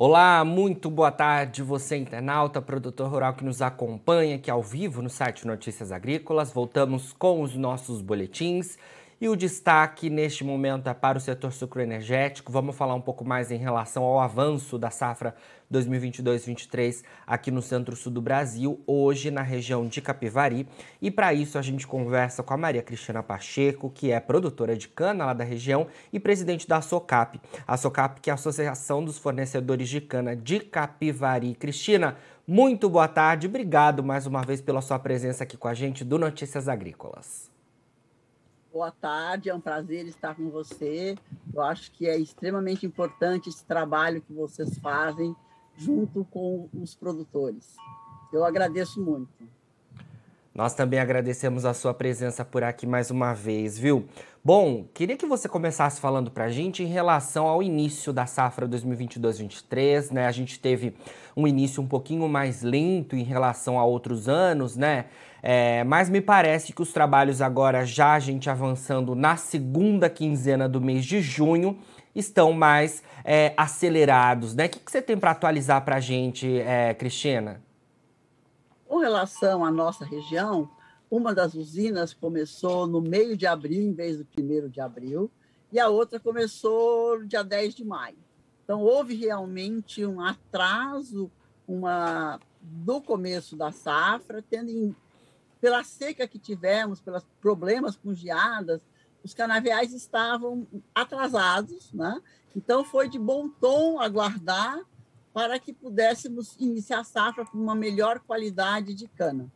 Olá, muito boa tarde, você internauta, produtor rural que nos acompanha aqui ao vivo no site Notícias Agrícolas. Voltamos com os nossos boletins. E o destaque neste momento é para o setor sucroenergético. Vamos falar um pouco mais em relação ao avanço da safra 2022-23 aqui no centro-sul do Brasil, hoje na região de Capivari. E para isso a gente conversa com a Maria Cristina Pacheco, que é produtora de cana lá da região e presidente da SOCAP. A SOCAP, que é a Associação dos Fornecedores de Cana de Capivari. Cristina, muito boa tarde. Obrigado mais uma vez pela sua presença aqui com a gente do Notícias Agrícolas. Boa tarde, é um prazer estar com você. Eu acho que é extremamente importante esse trabalho que vocês fazem junto com os produtores. Eu agradeço muito. Nós também agradecemos a sua presença por aqui mais uma vez, viu? Bom, queria que você começasse falando para a gente em relação ao início da safra 2022-23, né? A gente teve um início um pouquinho mais lento em relação a outros anos, né? É, mas me parece que os trabalhos agora, já a gente avançando na segunda quinzena do mês de junho, estão mais é, acelerados, né? O que, que você tem para atualizar para a gente, é, Cristina? Com relação à nossa região, uma das usinas começou no meio de abril, em vez do primeiro de abril, e a outra começou dia 10 de maio. Então, houve realmente um atraso uma, do começo da safra, tendo em pela seca que tivemos, pelos problemas com geadas, os canaviais estavam atrasados, né? Então foi de bom tom aguardar para que pudéssemos iniciar a safra com uma melhor qualidade de cana.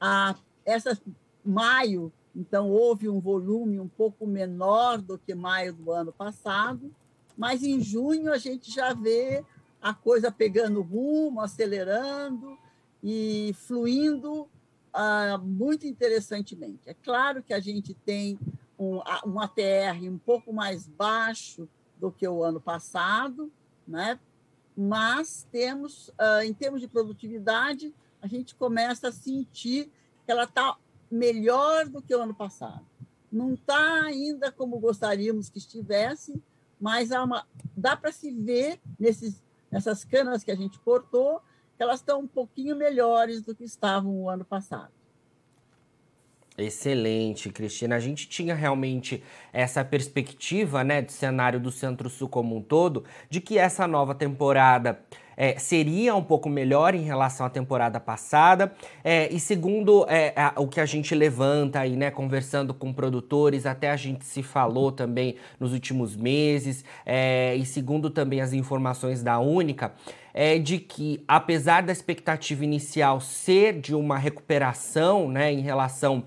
A, essa maio, então houve um volume um pouco menor do que maio do ano passado, mas em junho a gente já vê a coisa pegando rumo, acelerando e fluindo ah, muito interessantemente. É claro que a gente tem um, um ATR um pouco mais baixo do que o ano passado, né? mas temos, ah, em termos de produtividade, a gente começa a sentir que ela está melhor do que o ano passado. Não está ainda como gostaríamos que estivesse, mas uma, dá para se ver nesses, nessas canas que a gente cortou elas estão um pouquinho melhores do que estavam o ano passado. Excelente, Cristina. A gente tinha realmente essa perspectiva, né, de cenário do Centro-Sul como um todo, de que essa nova temporada é, seria um pouco melhor em relação à temporada passada. É, e segundo é, a, o que a gente levanta aí, né, conversando com produtores, até a gente se falou também nos últimos meses, é, e segundo também as informações da Única, é de que, apesar da expectativa inicial ser de uma recuperação né, em relação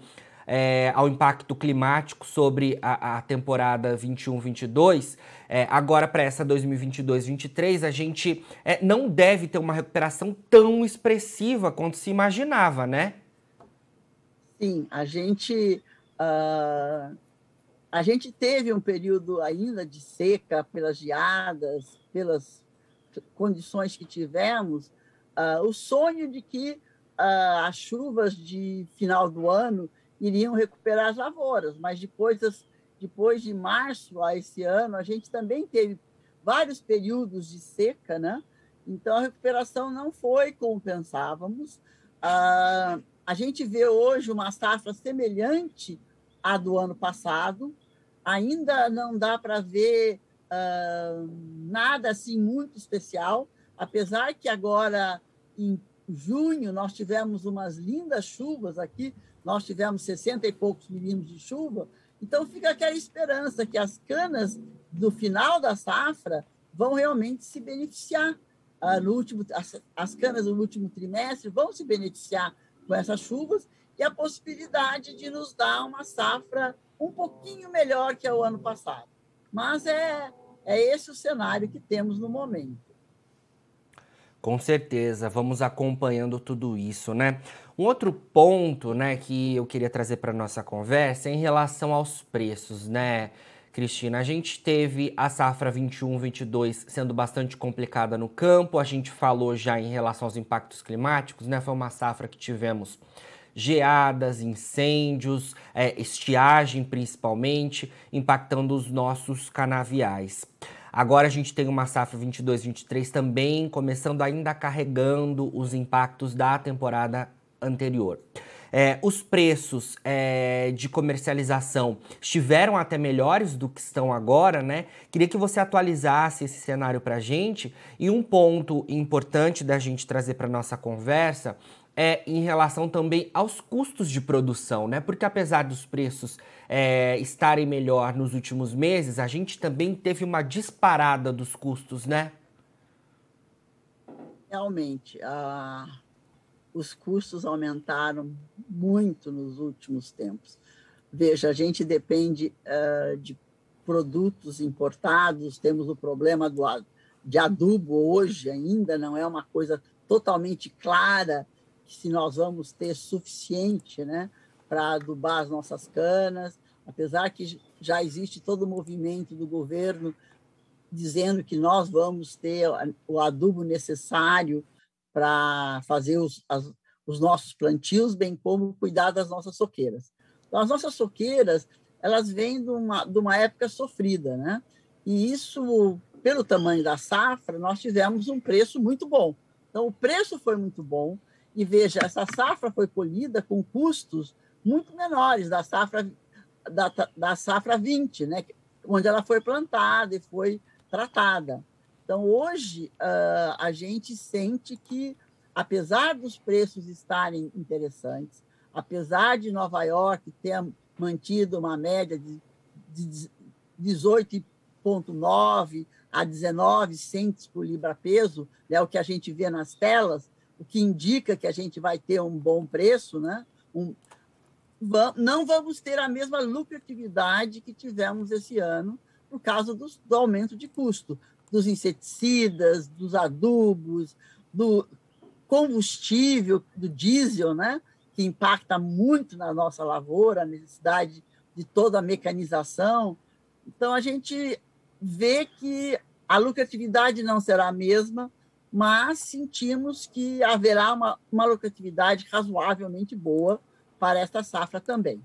é, ao impacto climático sobre a, a temporada 21-22, é, agora para essa 2022-23, a gente é, não deve ter uma recuperação tão expressiva quanto se imaginava, né? Sim, a gente, uh, a gente teve um período ainda de seca pelas geadas, pelas condições que tivemos, uh, o sonho de que uh, as chuvas de final do ano iriam recuperar as lavouras, mas depois, das, depois de março a esse ano, a gente também teve vários períodos de seca, né? Então a recuperação não foi como pensávamos. Uh, a gente vê hoje uma safra semelhante à do ano passado. Ainda não dá para ver uh, nada assim muito especial, apesar que agora em junho nós tivemos umas lindas chuvas aqui, nós tivemos 60 e poucos milímetros de chuva, então fica aquela esperança que as canas do final da safra vão realmente se beneficiar. Uh, no último, as, as canas do último trimestre vão se beneficiar com essas chuvas e a possibilidade de nos dar uma safra um pouquinho melhor que o ano passado. Mas é, é esse o cenário que temos no momento. Com certeza, vamos acompanhando tudo isso, né? Um outro ponto, né, que eu queria trazer para nossa conversa é em relação aos preços, né? Cristina, a gente teve a safra 21-22 sendo bastante complicada no campo, a gente falou já em relação aos impactos climáticos, né? Foi uma safra que tivemos geadas, incêndios, é, estiagem principalmente, impactando os nossos canaviais. Agora a gente tem uma safra 22-23 também começando ainda carregando os impactos da temporada anterior. É, os preços é, de comercialização estiveram até melhores do que estão agora, né? Queria que você atualizasse esse cenário para a gente. E um ponto importante da gente trazer para nossa conversa é em relação também aos custos de produção, né? Porque apesar dos preços é, estarem melhor nos últimos meses, a gente também teve uma disparada dos custos, né? Realmente, a os custos aumentaram muito nos últimos tempos. Veja, a gente depende uh, de produtos importados, temos o problema do, de adubo hoje ainda, não é uma coisa totalmente clara se nós vamos ter suficiente né, para adubar as nossas canas, apesar que já existe todo o movimento do governo dizendo que nós vamos ter o adubo necessário para fazer os, as, os nossos plantios, bem como cuidar das nossas soqueiras. Então, as nossas soqueiras, elas vêm de uma, de uma época sofrida, né? E isso, pelo tamanho da safra, nós tivemos um preço muito bom. Então, o preço foi muito bom. E veja, essa safra foi colhida com custos muito menores da safra da, da safra 20, né? onde ela foi plantada e foi tratada. Então, hoje, uh, a gente sente que, apesar dos preços estarem interessantes, apesar de Nova York ter mantido uma média de, de 18,9 a 19 centos por libra-peso, é o que a gente vê nas telas, o que indica que a gente vai ter um bom preço, né? Um, não vamos ter a mesma lucratividade que tivemos esse ano por causa do, do aumento de custo dos inseticidas, dos adubos, do combustível, do diesel, né? que impacta muito na nossa lavoura, a necessidade de toda a mecanização. Então, a gente vê que a lucratividade não será a mesma, mas sentimos que haverá uma, uma lucratividade razoavelmente boa para esta safra também.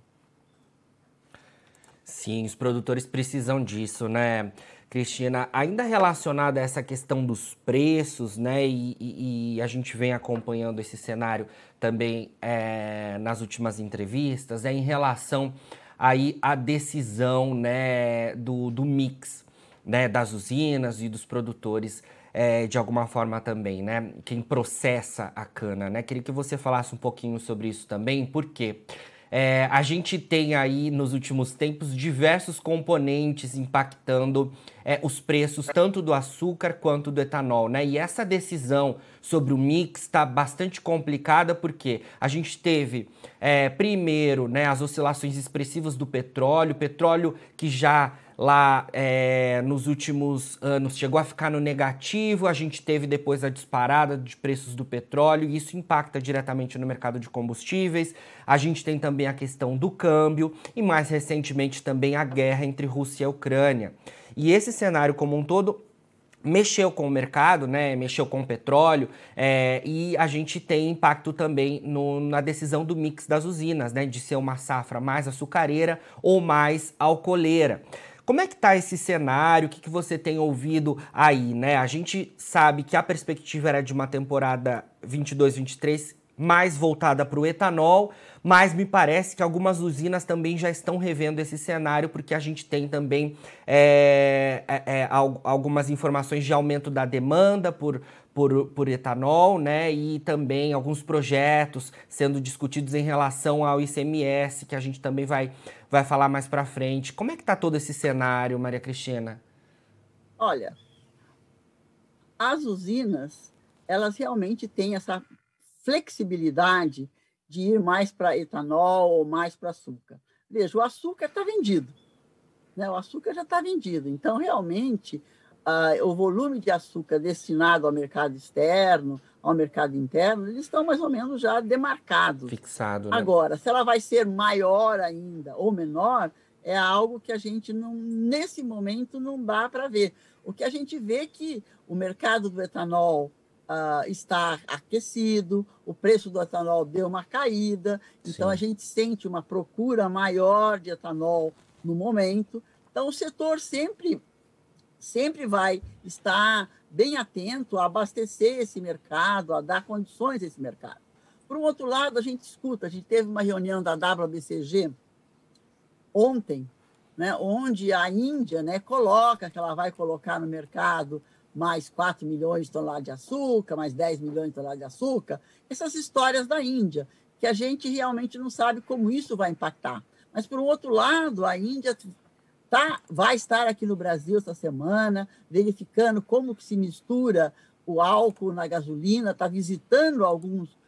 Sim, os produtores precisam disso, né? Cristina, ainda relacionada a essa questão dos preços, né? E, e, e a gente vem acompanhando esse cenário também é, nas últimas entrevistas, é em relação aí à decisão né, do, do mix né, das usinas e dos produtores é, de alguma forma também, né? Quem processa a cana, né? Queria que você falasse um pouquinho sobre isso também, porque? É, a gente tem aí nos últimos tempos diversos componentes impactando é, os preços tanto do açúcar quanto do etanol, né? E essa decisão sobre o mix está bastante complicada porque a gente teve é, primeiro né, as oscilações expressivas do petróleo, petróleo que já lá é, nos últimos anos chegou a ficar no negativo, a gente teve depois a disparada de preços do petróleo e isso impacta diretamente no mercado de combustíveis. A gente tem também a questão do câmbio e mais recentemente também a guerra entre Rússia e Ucrânia. E esse cenário como um todo mexeu com o mercado, né? Mexeu com o petróleo é, e a gente tem impacto também no, na decisão do mix das usinas, né? De ser uma safra mais açucareira ou mais alcooleira. Como é que está esse cenário? O que, que você tem ouvido aí, né? A gente sabe que a perspectiva era de uma temporada 22-23 mais voltada para o etanol, mas me parece que algumas usinas também já estão revendo esse cenário, porque a gente tem também é, é, é, algumas informações de aumento da demanda por, por, por etanol, né? E também alguns projetos sendo discutidos em relação ao ICMS, que a gente também vai, vai falar mais para frente. Como é que está todo esse cenário, Maria Cristina? Olha, as usinas, elas realmente têm essa flexibilidade de ir mais para etanol ou mais para açúcar. Veja, o açúcar está vendido. Né? O açúcar já está vendido. Então, realmente, uh, o volume de açúcar destinado ao mercado externo, ao mercado interno, eles estão mais ou menos já demarcados. Fixado. Né? Agora, se ela vai ser maior ainda ou menor, é algo que a gente não, nesse momento não dá para ver. O que a gente vê é que o mercado do etanol uh, está aquecido, o preço do etanol deu uma caída, então Sim. a gente sente uma procura maior de etanol no momento. Então o setor sempre sempre vai estar bem atento a abastecer esse mercado, a dar condições a esse mercado. Por um outro lado, a gente escuta, a gente teve uma reunião da WBCG ontem, né, onde a Índia né, coloca que ela vai colocar no mercado mais 4 milhões de toneladas de açúcar, mais 10 milhões de toneladas de açúcar, essas histórias da Índia, que a gente realmente não sabe como isso vai impactar. Mas, por um outro lado, a Índia tá, vai estar aqui no Brasil essa semana, verificando como que se mistura o álcool na gasolina, está visitando alguns,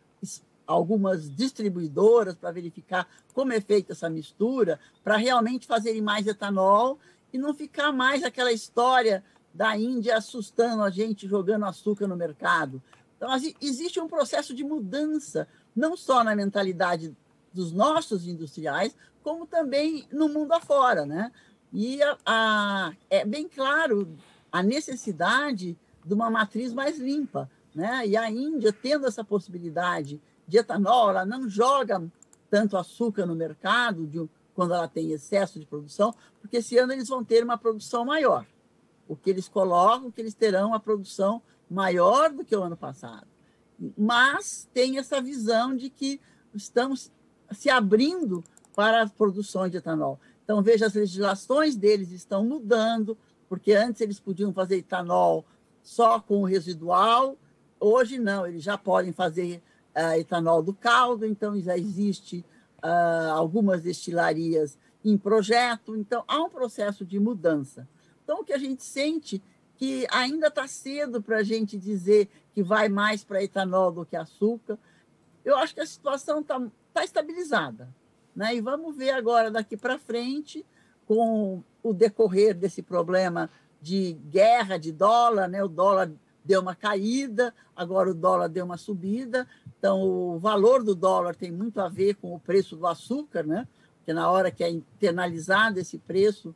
algumas distribuidoras para verificar como é feita essa mistura, para realmente fazerem mais etanol e não ficar mais aquela história da Índia assustando a gente, jogando açúcar no mercado. Então, existe um processo de mudança, não só na mentalidade dos nossos industriais, como também no mundo afora, né? E a, a, é bem claro a necessidade de uma matriz mais limpa. Né? E a Índia, tendo essa possibilidade de etanol, ela não joga tanto açúcar no mercado de, quando ela tem excesso de produção, porque esse ano eles vão ter uma produção maior. O que eles colocam, que eles terão uma produção maior do que o ano passado. Mas tem essa visão de que estamos se abrindo para as produções de etanol. Então, veja, as legislações deles estão mudando, porque antes eles podiam fazer etanol só com o residual, hoje não, eles já podem fazer uh, etanol do caldo, então já existe uh, algumas destilarias em projeto, então há um processo de mudança. Então, o que a gente sente que ainda está cedo para a gente dizer que vai mais para etanol do que açúcar. Eu acho que a situação está tá estabilizada. Né? E vamos ver agora, daqui para frente, com o decorrer desse problema de guerra de dólar, né? o dólar deu uma caída, agora o dólar deu uma subida. Então, o valor do dólar tem muito a ver com o preço do açúcar, né? porque na hora que é internalizado esse preço,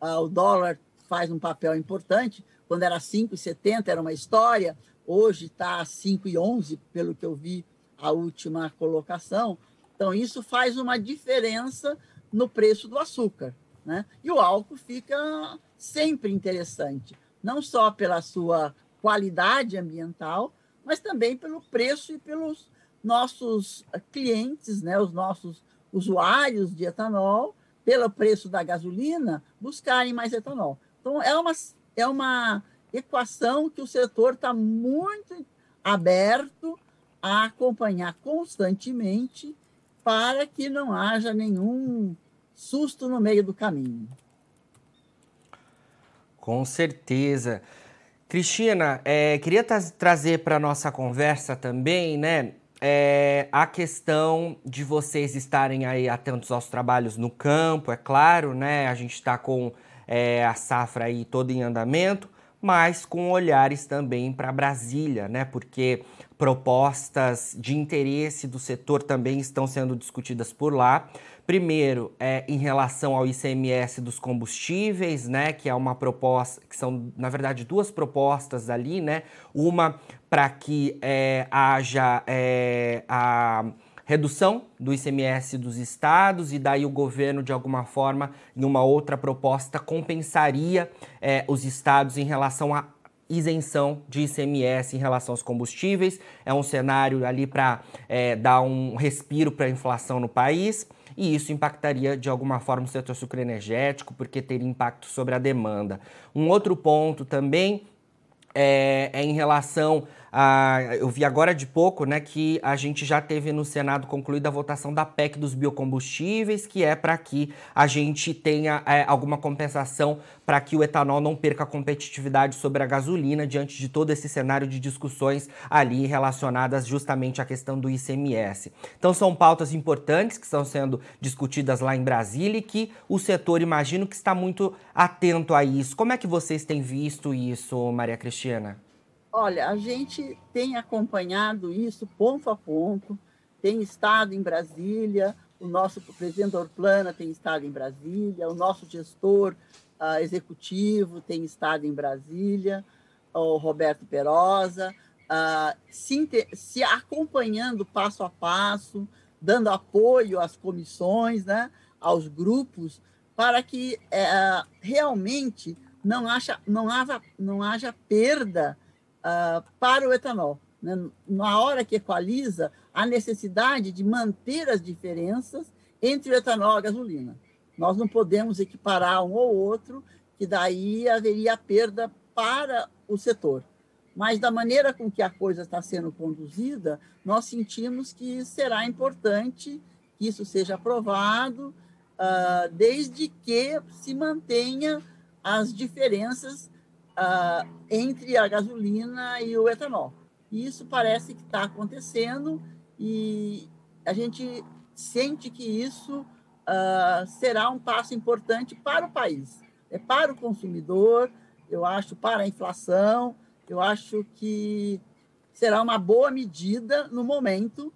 ah, o dólar faz um papel importante. Quando era 5,70 era uma história, hoje está 5,11, pelo que eu vi a última colocação. Então, isso faz uma diferença no preço do açúcar. Né? E o álcool fica sempre interessante, não só pela sua qualidade ambiental, mas também pelo preço e pelos nossos clientes, né? os nossos usuários de etanol, pelo preço da gasolina, buscarem mais etanol. Então, é uma, é uma equação que o setor está muito aberto a acompanhar constantemente para que não haja nenhum susto no meio do caminho. Com certeza. Cristina, é, queria trazer para nossa conversa também, né, é, a questão de vocês estarem aí atentos aos trabalhos no campo, é claro, né, a gente está com é, a safra aí toda em andamento, mas com olhares também para Brasília, né? Porque propostas de interesse do setor também estão sendo discutidas por lá. Primeiro, é, em relação ao ICMS dos combustíveis, né, que é uma proposta, que são, na verdade, duas propostas ali, né? Uma para que é, haja é, a redução do ICMS dos estados e daí o governo, de alguma forma, em uma outra proposta, compensaria é, os estados em relação à isenção de ICMS em relação aos combustíveis. É um cenário ali para é, dar um respiro para a inflação no país e isso impactaria de alguma forma o setor sucroenergético, porque teria impacto sobre a demanda. Um outro ponto também é, é em relação ah, eu vi agora de pouco né, que a gente já teve no Senado concluída a votação da PEC dos biocombustíveis, que é para que a gente tenha é, alguma compensação para que o etanol não perca competitividade sobre a gasolina diante de todo esse cenário de discussões ali relacionadas justamente à questão do ICMS. Então são pautas importantes que estão sendo discutidas lá em Brasília e que o setor imagino que está muito atento a isso. Como é que vocês têm visto isso, Maria Cristina? Olha, a gente tem acompanhado isso ponto a ponto, tem estado em Brasília, o nosso presidente Orplana tem estado em Brasília, o nosso gestor uh, executivo tem estado em Brasília, o Roberto Perosa, uh, se, se, acompanhando passo a passo, dando apoio às comissões, né, aos grupos, para que uh, realmente não, haja, não, haja, não haja perda uh, para o etanol. Né? Na hora que equaliza, a necessidade de manter as diferenças entre o etanol e a gasolina. Nós não podemos equiparar um ou outro, que daí haveria perda para o setor. Mas da maneira com que a coisa está sendo conduzida, nós sentimos que será importante que isso seja aprovado, uh, desde que se mantenha as diferenças uh, entre a gasolina e o etanol. E isso parece que está acontecendo e a gente sente que isso uh, será um passo importante para o país, é para o consumidor, eu acho, para a inflação, eu acho que será uma boa medida no momento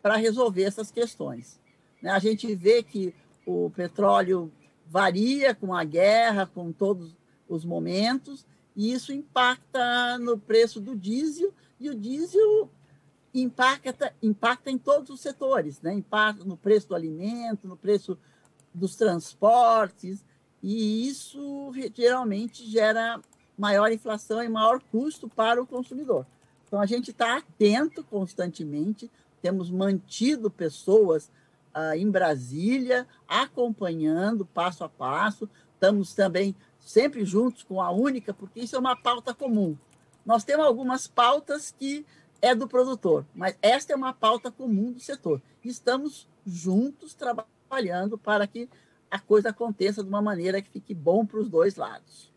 para resolver essas questões. Né? A gente vê que o petróleo varia com a guerra, com todos os momentos, e isso impacta no preço do diesel, e o diesel impacta, impacta em todos os setores, né? impacta no preço do alimento, no preço dos transportes, e isso geralmente gera maior inflação e maior custo para o consumidor. Então, a gente está atento constantemente, temos mantido pessoas ah, em Brasília, acompanhando passo a passo, estamos também sempre juntos com a Única, porque isso é uma pauta comum. Nós temos algumas pautas que é do produtor, mas esta é uma pauta comum do setor. Estamos juntos trabalhando para que a coisa aconteça de uma maneira que fique bom para os dois lados.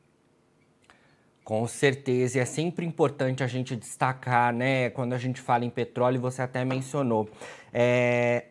Com certeza, e é sempre importante a gente destacar, né, quando a gente fala em petróleo, você até mencionou, é,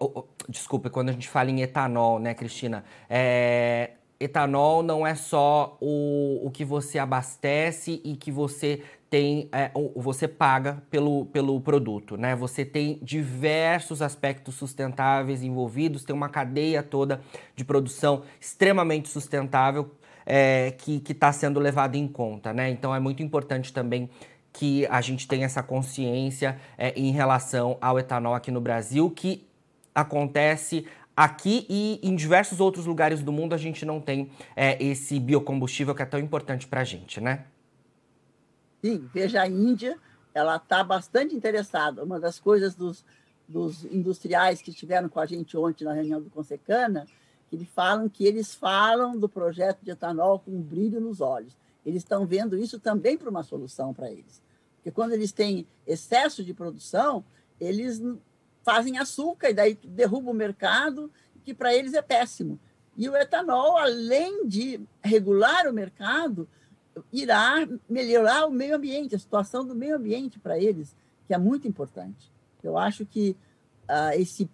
oh, desculpa, quando a gente fala em etanol, né, Cristina, é, etanol não é só o, o que você abastece e que você tem, é, você paga pelo, pelo produto, né? Você tem diversos aspectos sustentáveis envolvidos, tem uma cadeia toda de produção extremamente sustentável é, que está sendo levada em conta, né? Então é muito importante também que a gente tenha essa consciência é, em relação ao etanol aqui no Brasil, que acontece aqui e em diversos outros lugares do mundo a gente não tem é, esse biocombustível que é tão importante para a gente, né? Sim, veja a Índia, ela está bastante interessada. Uma das coisas dos, dos industriais que estiveram com a gente ontem na reunião do Consecana, eles falam que eles falam do projeto de etanol com um brilho nos olhos. Eles estão vendo isso também para uma solução para eles. Porque quando eles têm excesso de produção, eles fazem açúcar e daí derruba o mercado, que para eles é péssimo. E o etanol, além de regular o mercado, irá melhorar o meio ambiente, a situação do meio ambiente para eles, que é muito importante. Eu acho que uh, esse,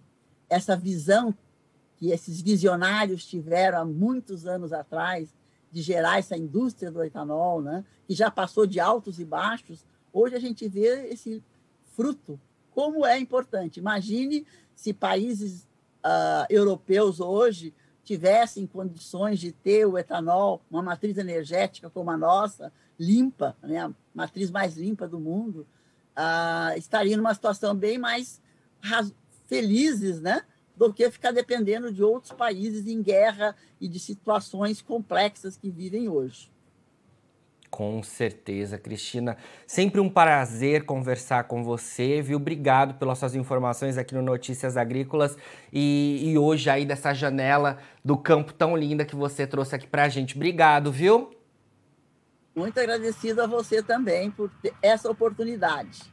essa visão que esses visionários tiveram há muitos anos atrás de gerar essa indústria do etanol, né, que já passou de altos e baixos, hoje a gente vê esse fruto, como é importante. Imagine se países uh, europeus hoje tivessem condições de ter o etanol, uma matriz energética como a nossa, limpa, né, a matriz mais limpa do mundo, uh, numa situação bem mais felizes, né, do que ficar dependendo de outros países em guerra e de situações complexas que vivem hoje. Com certeza, Cristina. Sempre um prazer conversar com você, viu? Obrigado pelas suas informações aqui no Notícias Agrícolas e, e hoje aí dessa janela do campo tão linda que você trouxe aqui pra gente. Obrigado, viu? Muito agradecido a você também por essa oportunidade.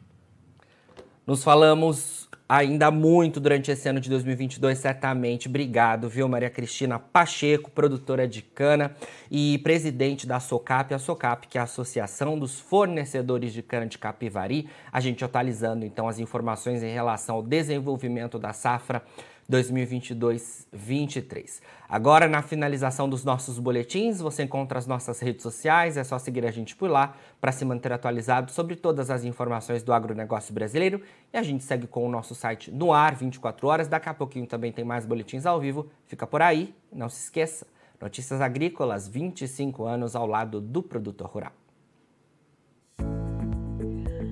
Nos falamos ainda muito durante esse ano de 2022, certamente. Obrigado, viu, Maria Cristina Pacheco, produtora de cana e presidente da SOCAP, a SOCAP, que é a Associação dos Fornecedores de Cana de Capivari. A gente atualizando então as informações em relação ao desenvolvimento da safra 2022-23. Agora, na finalização dos nossos boletins, você encontra as nossas redes sociais, é só seguir a gente por lá para se manter atualizado sobre todas as informações do agronegócio brasileiro. E a gente segue com o nosso site no ar 24 horas. Daqui a pouquinho também tem mais boletins ao vivo. Fica por aí, não se esqueça. Notícias Agrícolas, 25 anos ao lado do produtor rural.